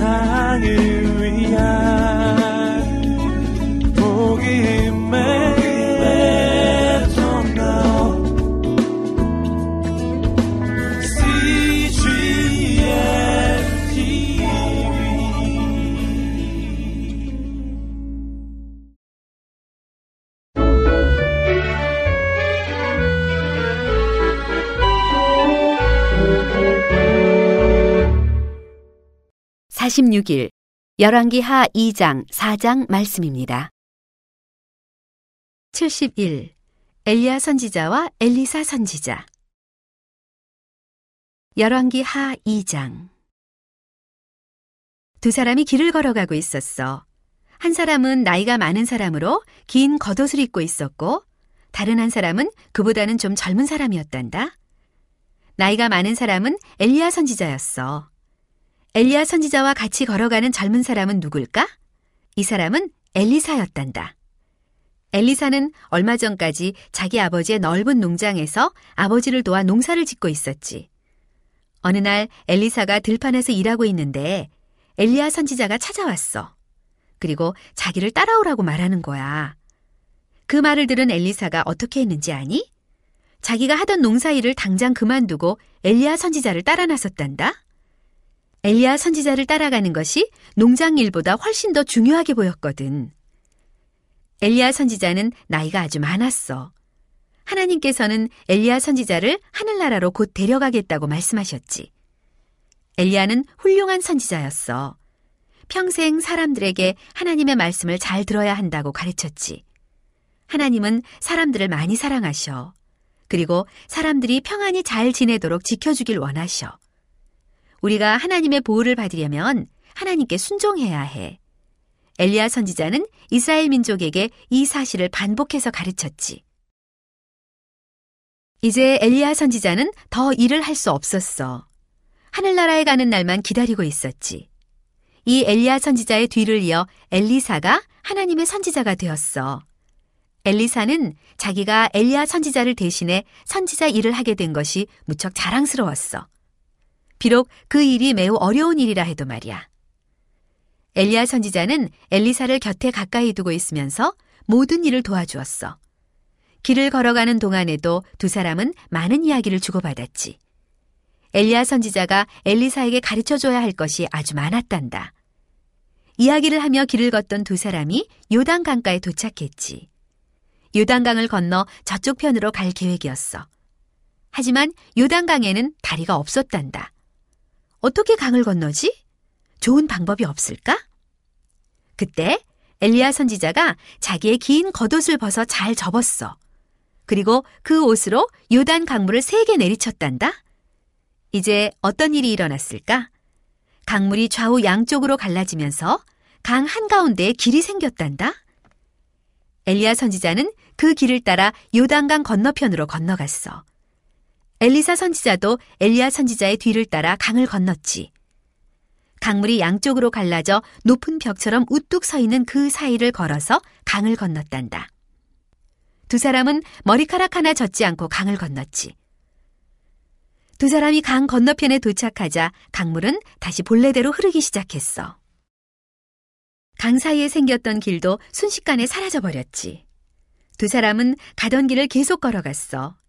세상을 46일 열왕기하 2장 4장 말씀입니다. 71. 엘리야 선지자와 엘리사 선지자 열왕기하 2장 두 사람이 길을 걸어가고 있었어. 한 사람은 나이가 많은 사람으로 긴 겉옷을 입고 있었고 다른 한 사람은 그보다는 좀 젊은 사람이었단다. 나이가 많은 사람은 엘리야 선지자였어. 엘리야 선지자와 같이 걸어가는 젊은 사람은 누굴까? 이 사람은 엘리사였단다. 엘리사는 얼마 전까지 자기 아버지의 넓은 농장에서 아버지를 도와 농사를 짓고 있었지. 어느 날 엘리사가 들판에서 일하고 있는데 엘리야 선지자가 찾아왔어. 그리고 자기를 따라오라고 말하는 거야. 그 말을 들은 엘리사가 어떻게 했는지 아니? 자기가 하던 농사일을 당장 그만두고 엘리야 선지자를 따라 나섰단다. 엘리야 선지자를 따라가는 것이 농장 일보다 훨씬 더 중요하게 보였거든. 엘리야 선지자는 나이가 아주 많았어. 하나님께서는 엘리야 선지자를 하늘나라로 곧 데려가겠다고 말씀하셨지. 엘리야는 훌륭한 선지자였어. 평생 사람들에게 하나님의 말씀을 잘 들어야 한다고 가르쳤지. 하나님은 사람들을 많이 사랑하셔. 그리고 사람들이 평안히 잘 지내도록 지켜주길 원하셔. 우리가 하나님의 보호를 받으려면 하나님께 순종해야 해. 엘리야 선지자는 이스라엘 민족에게 이 사실을 반복해서 가르쳤지. 이제 엘리야 선지자는 더 일을 할 수 없었어. 하늘나라에 가는 날만 기다리고 있었지. 이 엘리야 선지자의 뒤를 이어 엘리사가 하나님의 선지자가 되었어. 엘리사는 자기가 엘리야 선지자를 대신해 선지자 일을 하게 된 것이 무척 자랑스러웠어. 비록 그 일이 매우 어려운 일이라 해도 말이야. 엘리야 선지자는 엘리사를 곁에 가까이 두고 있으면서 모든 일을 도와주었어. 길을 걸어가는 동안에도 두 사람은 많은 이야기를 주고받았지. 엘리야 선지자가 엘리사에게 가르쳐 줘야 할 것이 아주 많았단다. 이야기를 하며 길을 걷던 두 사람이 요단 강가에 도착했지. 요단강을 건너 저쪽 편으로 갈 계획이었어. 하지만 요단강에는 다리가 없었단다. 어떻게 강을 건너지? 좋은 방법이 없을까? 그때 엘리야 선지자가 자기의 긴 겉옷을 벗어 잘 접었어. 그리고 그 옷으로 요단 강물을 세게 내리쳤단다. 이제 어떤 일이 일어났을까? 강물이 좌우 양쪽으로 갈라지면서 강 한가운데에 길이 생겼단다. 엘리야 선지자는 그 길을 따라 요단강 건너편으로 건너갔어. 엘리사 선지자도 엘리야 선지자의 뒤를 따라 강을 건넜지. 강물이 양쪽으로 갈라져 높은 벽처럼 우뚝 서 있는 그 사이를 걸어서 강을 건넜단다. 두 사람은 머리카락 하나 젖지 않고 강을 건넜지. 두 사람이 강 건너편에 도착하자 강물은 다시 본래대로 흐르기 시작했어. 강 사이에 생겼던 길도 순식간에 사라져버렸지. 두 사람은 가던 길을 계속 걸어갔어.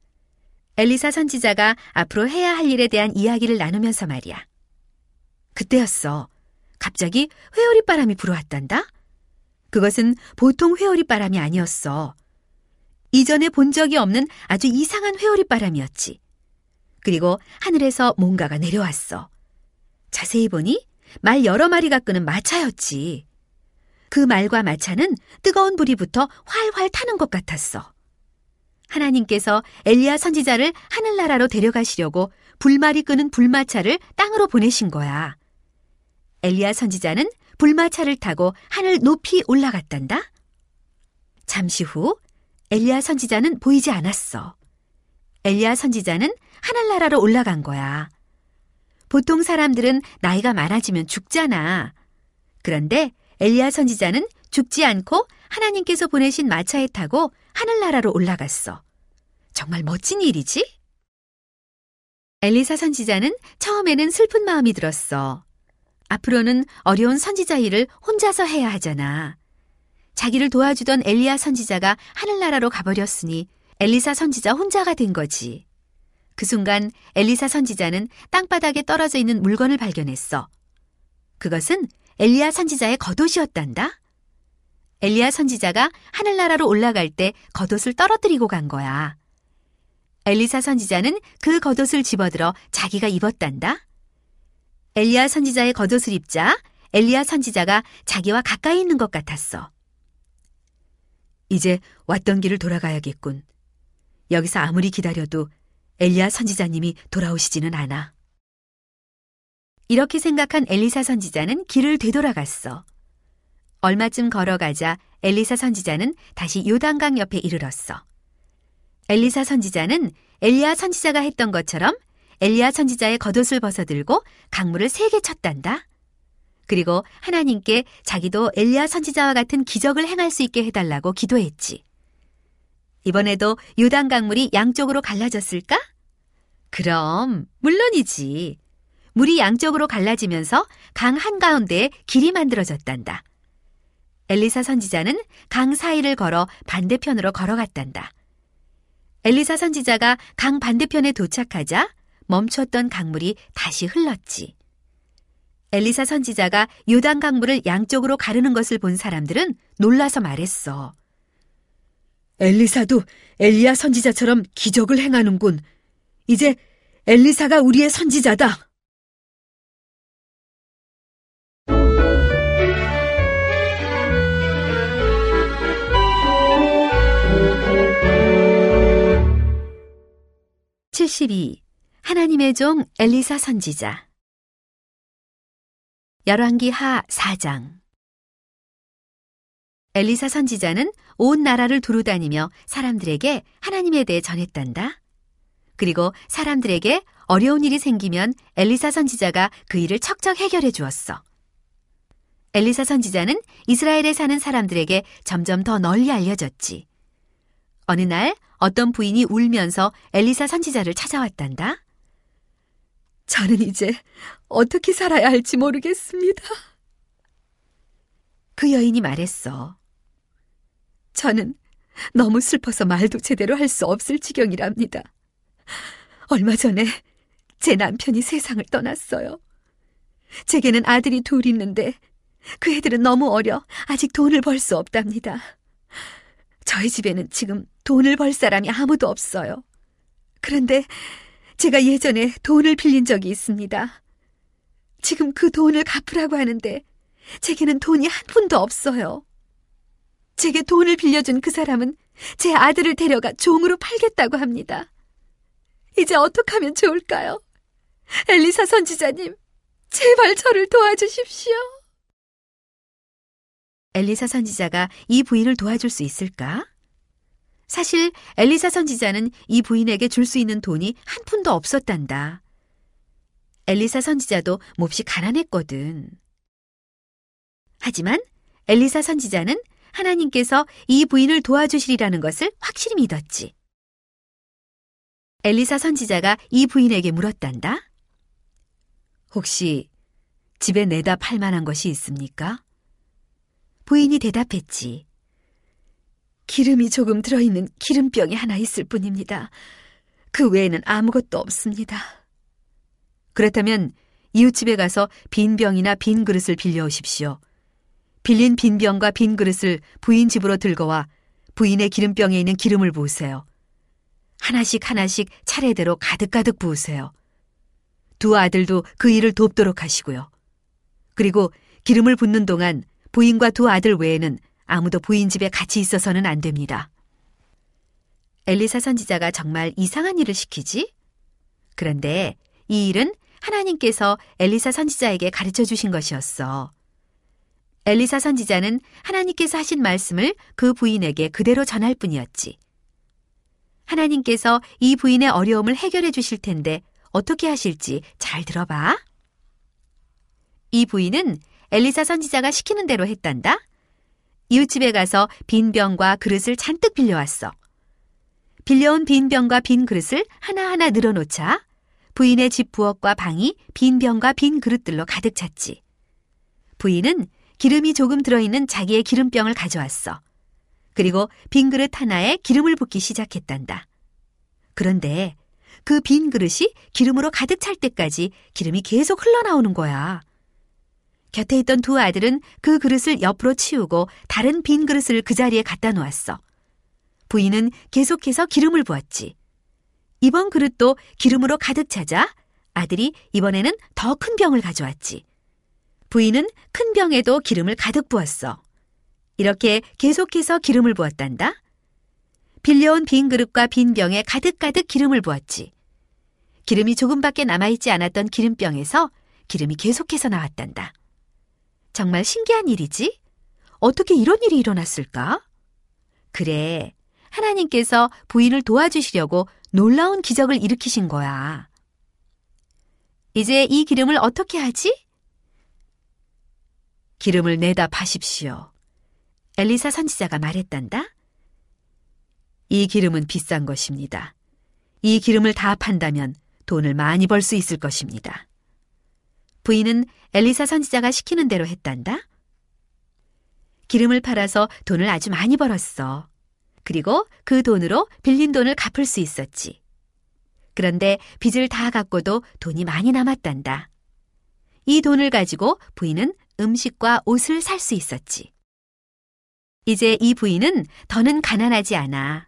엘리사 선지자가 앞으로 해야 할 일에 대한 이야기를 나누면서 말이야. 그때였어. 갑자기 회오리 바람이 불어왔단다? 그것은 보통 회오리 바람이 아니었어. 이전에 본 적이 없는 아주 이상한 회오리 바람이었지. 그리고 하늘에서 뭔가가 내려왔어. 자세히 보니 말 여러 마리가 끄는 마차였지. 그 말과 마차는 뜨거운 불이 붙어 활활 타는 것 같았어. 하나님께서 엘리야 선지자를 하늘나라로 데려가시려고 불말이 끄는 불마차를 땅으로 보내신 거야. 엘리야 선지자는 불마차를 타고 하늘 높이 올라갔단다. 잠시 후 엘리야 선지자는 보이지 않았어. 엘리야 선지자는 하늘나라로 올라간 거야. 보통 사람들은 나이가 많아지면 죽잖아. 그런데 엘리야 선지자는 죽지 않고 하나님께서 보내신 마차에 타고 하늘나라로 올라갔어. 정말 멋진 일이지? 엘리사 선지자는 처음에는 슬픈 마음이 들었어. 앞으로는 어려운 선지자 일을 혼자서 해야 하잖아. 자기를 도와주던 엘리야 선지자가 하늘나라로 가버렸으니 엘리사 선지자 혼자가 된 거지. 그 순간 엘리사 선지자는 땅바닥에 떨어져 있는 물건을 발견했어. 그것은 엘리야 선지자의 겉옷이었단다. 엘리야 선지자가 하늘나라로 올라갈 때 겉옷을 떨어뜨리고 간 거야. 엘리사 선지자는 그 겉옷을 집어들어 자기가 입었단다. 엘리야 선지자의 겉옷을 입자 엘리야 선지자가 자기와 가까이 있는 것 같았어. 이제 왔던 길을 돌아가야겠군. 여기서 아무리 기다려도 엘리야 선지자님이 돌아오시지는 않아. 이렇게 생각한 엘리사 선지자는 길을 되돌아갔어. 얼마쯤 걸어가자 엘리사 선지자는 다시 요단강 옆에 이르렀어. 엘리사 선지자는 엘리야 선지자가 했던 것처럼 엘리야 선지자의 겉옷을 벗어들고 강물을 세게 쳤단다. 그리고 하나님께 자기도 엘리야 선지자와 같은 기적을 행할 수 있게 해달라고 기도했지. 이번에도 요단 강물이 양쪽으로 갈라졌을까? 그럼 물론이지. 물이 양쪽으로 갈라지면서 강 한가운데에 길이 만들어졌단다. 엘리사 선지자는 강 사이를 걸어 반대편으로 걸어갔단다. 엘리사 선지자가 강 반대편에 도착하자 멈췄던 강물이 다시 흘렀지. 엘리사 선지자가 요단 강물을 양쪽으로 가르는 것을 본 사람들은 놀라서 말했어. 엘리사도 엘리야 선지자처럼 기적을 행하는군. 이제 엘리사가 우리의 선지자다. 칠십이 하나님의 종 엘리사 선지자 열왕기 하 4장 엘리사 선지자는 온 나라를 두루 다니며 사람들에게 하나님에 대해 전했단다. 그리고 사람들에게 어려운 일이 생기면 엘리사 선지자가 그 일을 척척 해결해 주었어. 엘리사 선지자는 이스라엘에 사는 사람들에게 점점 더 널리 알려졌지. 어느 날 어떤 부인이 울면서 엘리사 선지자를 찾아왔단다. 저는 이제 어떻게 살아야 할지 모르겠습니다. 그 여인이 말했어. 저는 너무 슬퍼서 말도 제대로 할 수 없을 지경이랍니다. 얼마 전에 제 남편이 세상을 떠났어요. 제게는 아들이 둘 있는데 그 애들은 너무 어려 아직 돈을 벌 수 없답니다. 저희 집에는 지금 돈을 벌 사람이 아무도 없어요. 그런데 제가 예전에 돈을 빌린 적이 있습니다. 지금 그 돈을 갚으라고 하는데 제게는 돈이 한 푼도 없어요. 제게 돈을 빌려준 그 사람은 제 아들을 데려가 종으로 팔겠다고 합니다. 이제 어떻게 하면 좋을까요? 엘리사 선지자님, 제발 저를 도와주십시오. 엘리사 선지자가 이 부인을 도와줄 수 있을까? 사실 엘리사 선지자는 이 부인에게 줄 수 있는 돈이 한 푼도 없었단다. 엘리사 선지자도 몹시 가난했거든. 하지만 엘리사 선지자는 하나님께서 이 부인을 도와주시리라는 것을 확실히 믿었지. 엘리사 선지자가 이 부인에게 물었단다. 혹시 집에 내다 팔 만한 것이 있습니까? 부인이 대답했지. 기름이 조금 들어있는 기름병이 하나 있을 뿐입니다. 그 외에는 아무것도 없습니다. 그렇다면 이웃집에 가서 빈 병이나 빈 그릇을 빌려오십시오. 빌린 빈 병과 빈 그릇을 부인 집으로 들고와 부인의 기름병에 있는 기름을 부으세요. 하나씩 하나씩 차례대로 가득가득 부으세요. 두 아들도 그 일을 돕도록 하시고요. 그리고 기름을 붓는 동안 부인과 두 아들 외에는 아무도 부인 집에 같이 있어서는 안 됩니다. 엘리사 선지자가 정말 이상한 일을 시키지? 그런데 이 일은 하나님께서 엘리사 선지자에게 가르쳐 주신 것이었어. 엘리사 선지자는 하나님께서 하신 말씀을 그 부인에게 그대로 전할 뿐이었지. 하나님께서 이 부인의 어려움을 해결해 주실 텐데 어떻게 하실지 잘 들어봐. 이 부인은 엘리사 선지자가 시키는 대로 했단다. 이웃집에 가서 빈 병과 그릇을 잔뜩 빌려왔어. 빌려온 빈 병과 빈 그릇을 하나하나 늘어놓자 부인의 집 부엌과 방이 빈 병과 빈 그릇들로 가득 찼지. 부인은 기름이 조금 들어있는 자기의 기름병을 가져왔어. 그리고 빈 그릇 하나에 기름을 붓기 시작했단다. 그런데 그 빈 그릇이 기름으로 가득 찰 때까지 기름이 계속 흘러나오는 거야. 곁에 있던 두 아들은 그 그릇을 옆으로 치우고 다른 빈 그릇을 그 자리에 갖다 놓았어. 부인은 계속해서 기름을 부었지. 이번 그릇도 기름으로 가득 차자 아들이 이번에는 더 큰 병을 가져왔지. 부인은 큰 병에도 기름을 가득 부었어. 이렇게 계속해서 기름을 부었단다. 빌려온 빈 그릇과 빈 병에 가득가득 기름을 부었지. 기름이 조금밖에 남아있지 않았던 기름병에서 기름이 계속해서 나왔단다. 정말 신기한 일이지? 어떻게 이런 일이 일어났을까? 그래. 하나님께서 부인을 도와주시려고 놀라운 기적을 일으키신 거야. 이제 이 기름을 어떻게 하지? 기름을 내다 파십시오. 엘리사 선지자가 말했단다. 이 기름은 비싼 것입니다. 이 기름을 다 판다면 돈을 많이 벌 수 있을 것입니다. 부인은 엘리사 선지자가 시키는 대로 했단다. 기름을 팔아서 돈을 아주 많이 벌었어. 그리고 그 돈으로 빌린 돈을 갚을 수 있었지. 그런데 빚을 다 갚고도 돈이 많이 남았단다. 이 돈을 가지고 부인은 음식과 옷을 살 수 있었지. 이제 이 부인은 더는 가난하지 않아.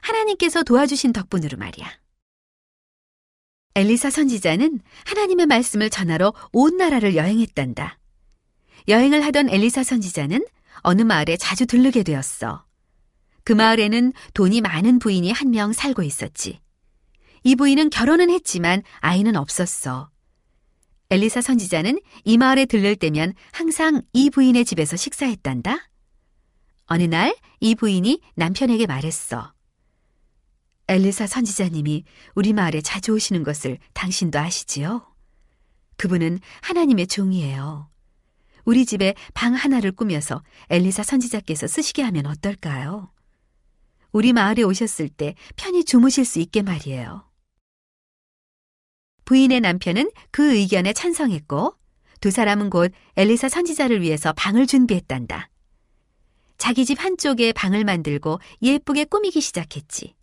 하나님께서 도와주신 덕분으로 말이야. 엘리사 선지자는 하나님의 말씀을 전하러 온 나라를 여행했단다. 여행을 하던 엘리사 선지자는 어느 마을에 자주 들르게 되었어. 그 마을에는 돈이 많은 부인이 한 명 살고 있었지. 이 부인은 결혼은 했지만 아이는 없었어. 엘리사 선지자는 이 마을에 들를 때면 항상 이 부인의 집에서 식사했단다. 어느 날 이 부인이 남편에게 말했어. 엘리사 선지자님이 우리 마을에 자주 오시는 것을 당신도 아시지요? 그분은 하나님의 종이에요. 우리 집에 방 하나를 꾸며서 엘리사 선지자께서 쓰시게 하면 어떨까요? 우리 마을에 오셨을 때 편히 주무실 수 있게 말이에요. 부인의 남편은 그 의견에 찬성했고 두 사람은 곧 엘리사 선지자를 위해서 방을 준비했단다. 자기 집 한쪽에 방을 만들고 예쁘게 꾸미기 시작했지.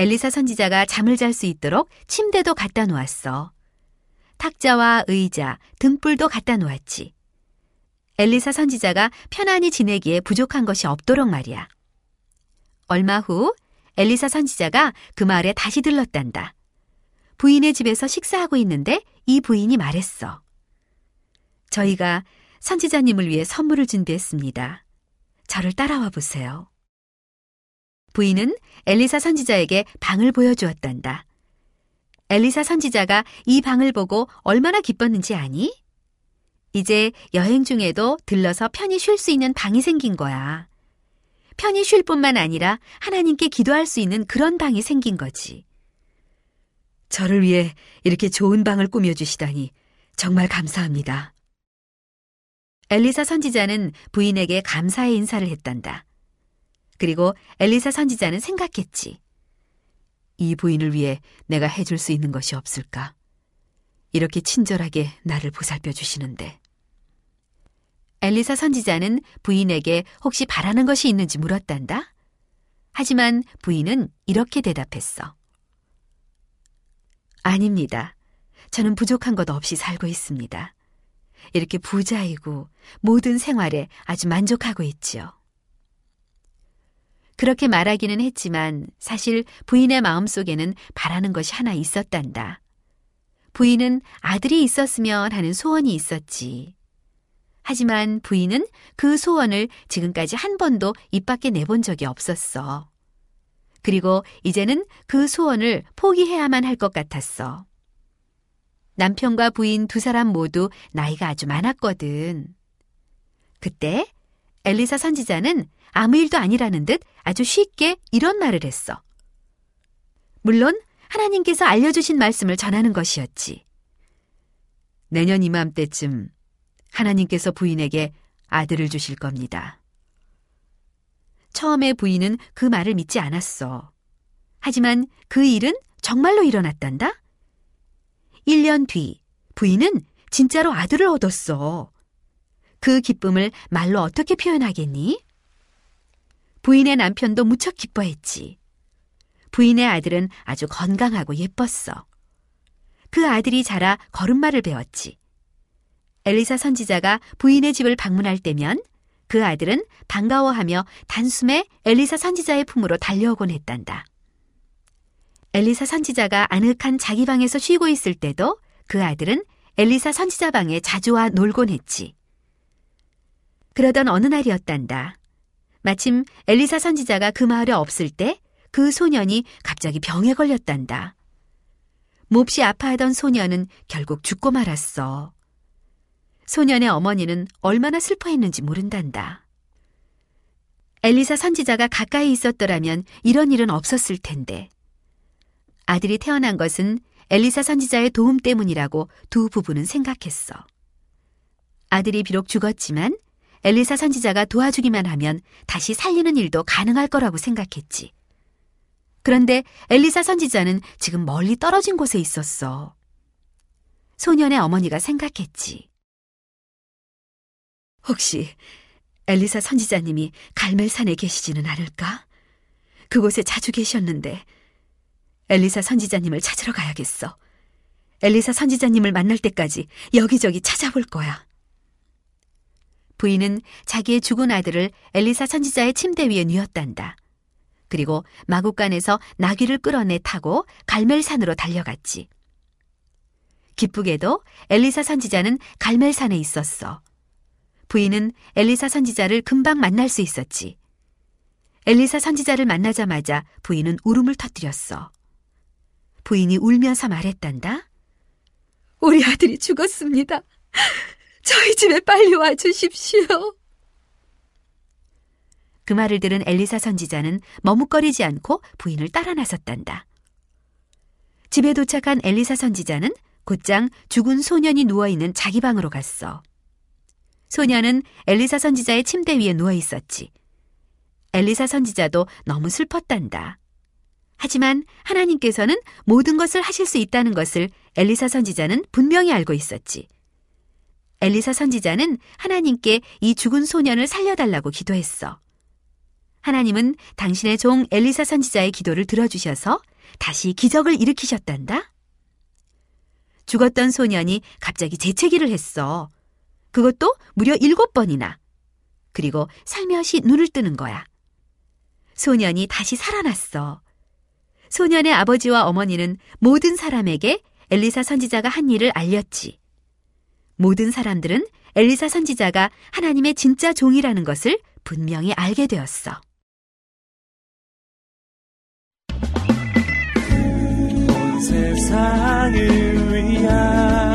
엘리사 선지자가 잠을 잘 수 있도록 침대도 갖다 놓았어. 탁자와 의자, 등불도 갖다 놓았지. 엘리사 선지자가 편안히 지내기에 부족한 것이 없도록 말이야. 얼마 후 엘리사 선지자가 그 마을에 다시 들렀단다. 부인의 집에서 식사하고 있는데 이 부인이 말했어. 저희가 선지자님을 위해 선물을 준비했습니다. 저를 따라와 보세요. 부인은 엘리사 선지자에게 방을 보여주었단다. 엘리사 선지자가 이 방을 보고 얼마나 기뻤는지 아니? 이제 여행 중에도 들러서 편히 쉴 수 있는 방이 생긴 거야. 편히 쉴 뿐만 아니라 하나님께 기도할 수 있는 그런 방이 생긴 거지. 저를 위해 이렇게 좋은 방을 꾸며주시다니 정말 감사합니다. 엘리사 선지자는 부인에게 감사의 인사를 했단다. 그리고 엘리사 선지자는 생각했지. 이 부인을 위해 내가 해줄 수 있는 것이 없을까? 이렇게 친절하게 나를 보살펴 주시는데. 엘리사 선지자는 부인에게 혹시 바라는 것이 있는지 물었단다. 하지만 부인은 이렇게 대답했어. 아닙니다. 저는 부족한 것 없이 살고 있습니다. 이렇게 부자이고 모든 생활에 아주 만족하고 있지요. 그렇게 말하기는 했지만 사실 부인의 마음속에는 바라는 것이 하나 있었단다. 부인은 아들이 있었으면 하는 소원이 있었지. 하지만 부인은 그 소원을 지금까지 한 번도 입 밖에 내본 적이 없었어. 그리고 이제는 그 소원을 포기해야만 할 것 같았어. 남편과 부인 두 사람 모두 나이가 아주 많았거든. 그때 엘리사 선지자는 아무 일도 아니라는 듯 아주 쉽게 이런 말을 했어. 물론 하나님께서 알려주신 말씀을 전하는 것이었지. 내년 이맘때쯤 하나님께서 부인에게 아들을 주실 겁니다. 처음에 부인은 그 말을 믿지 않았어. 하지만 그 일은 정말로 일어났단다? 1년 뒤 부인은 진짜로 아들을 얻었어. 그 기쁨을 말로 어떻게 표현하겠니? 부인의 남편도 무척 기뻐했지. 부인의 아들은 아주 건강하고 예뻤어. 그 아들이 자라 걸음마를 배웠지. 엘리사 선지자가 부인의 집을 방문할 때면 그 아들은 반가워하며 단숨에 엘리사 선지자의 품으로 달려오곤 했단다. 엘리사 선지자가 아늑한 자기 방에서 쉬고 있을 때도 그 아들은 엘리사 선지자 방에 자주 와 놀곤 했지. 그러던 어느 날이었단다. 마침 엘리사 선지자가 그 마을에 없을 때 그 소년이 갑자기 병에 걸렸단다. 몹시 아파하던 소년은 결국 죽고 말았어. 소년의 어머니는 얼마나 슬퍼했는지 모른단다. 엘리사 선지자가 가까이 있었더라면 이런 일은 없었을 텐데. 아들이 태어난 것은 엘리사 선지자의 도움 때문이라고 두 부부는 생각했어. 아들이 비록 죽었지만 엘리사 선지자가 도와주기만 하면 다시 살리는 일도 가능할 거라고 생각했지. 그런데 엘리사 선지자는 지금 멀리 떨어진 곳에 있었어. 소년의 어머니가 생각했지. 혹시 엘리사 선지자님이 갈멜산에 계시지는 않을까? 그곳에 자주 계셨는데 엘리사 선지자님을 찾으러 가야겠어. 엘리사 선지자님을 만날 때까지 여기저기 찾아볼 거야. 부인은 자기의 죽은 아들을 엘리사 선지자의 침대 위에 뉘었단다. 그리고 마국간에서 나귀를 끌어내 타고 갈멜산으로 달려갔지. 기쁘게도 엘리사 선지자는 갈멜산에 있었어. 부인은 엘리사 선지자를 금방 만날 수 있었지. 엘리사 선지자를 만나자마자 부인은 울음을 터뜨렸어. 부인이 울면서 말했단다. 우리 아들이 죽었습니다. 저희 집에 빨리 와 주십시오. 그 말을 들은 엘리사 선지자는 머뭇거리지 않고 부인을 따라 나섰단다. 집에 도착한 엘리사 선지자는 곧장 죽은 소년이 누워있는 자기 방으로 갔어. 소년은 엘리사 선지자의 침대 위에 누워 있었지. 엘리사 선지자도 너무 슬펐단다. 하지만 하나님께서는 모든 것을 하실 수 있다는 것을 엘리사 선지자는 분명히 알고 있었지. 엘리사 선지자는 하나님께 이 죽은 소년을 살려달라고 기도했어. 하나님은 당신의 종 엘리사 선지자의 기도를 들어주셔서 다시 기적을 일으키셨단다. 죽었던 소년이 갑자기 재채기를 했어. 그것도 무려 일곱 번이나. 그리고 살며시 눈을 뜨는 거야. 소년이 다시 살아났어. 소년의 아버지와 어머니는 모든 사람에게 엘리사 선지자가 한 일을 알렸지. 모든 사람들은 엘리사 선지자가 하나님의 진짜 종이라는 것을 분명히 알게 되었어. 온 세상을 위한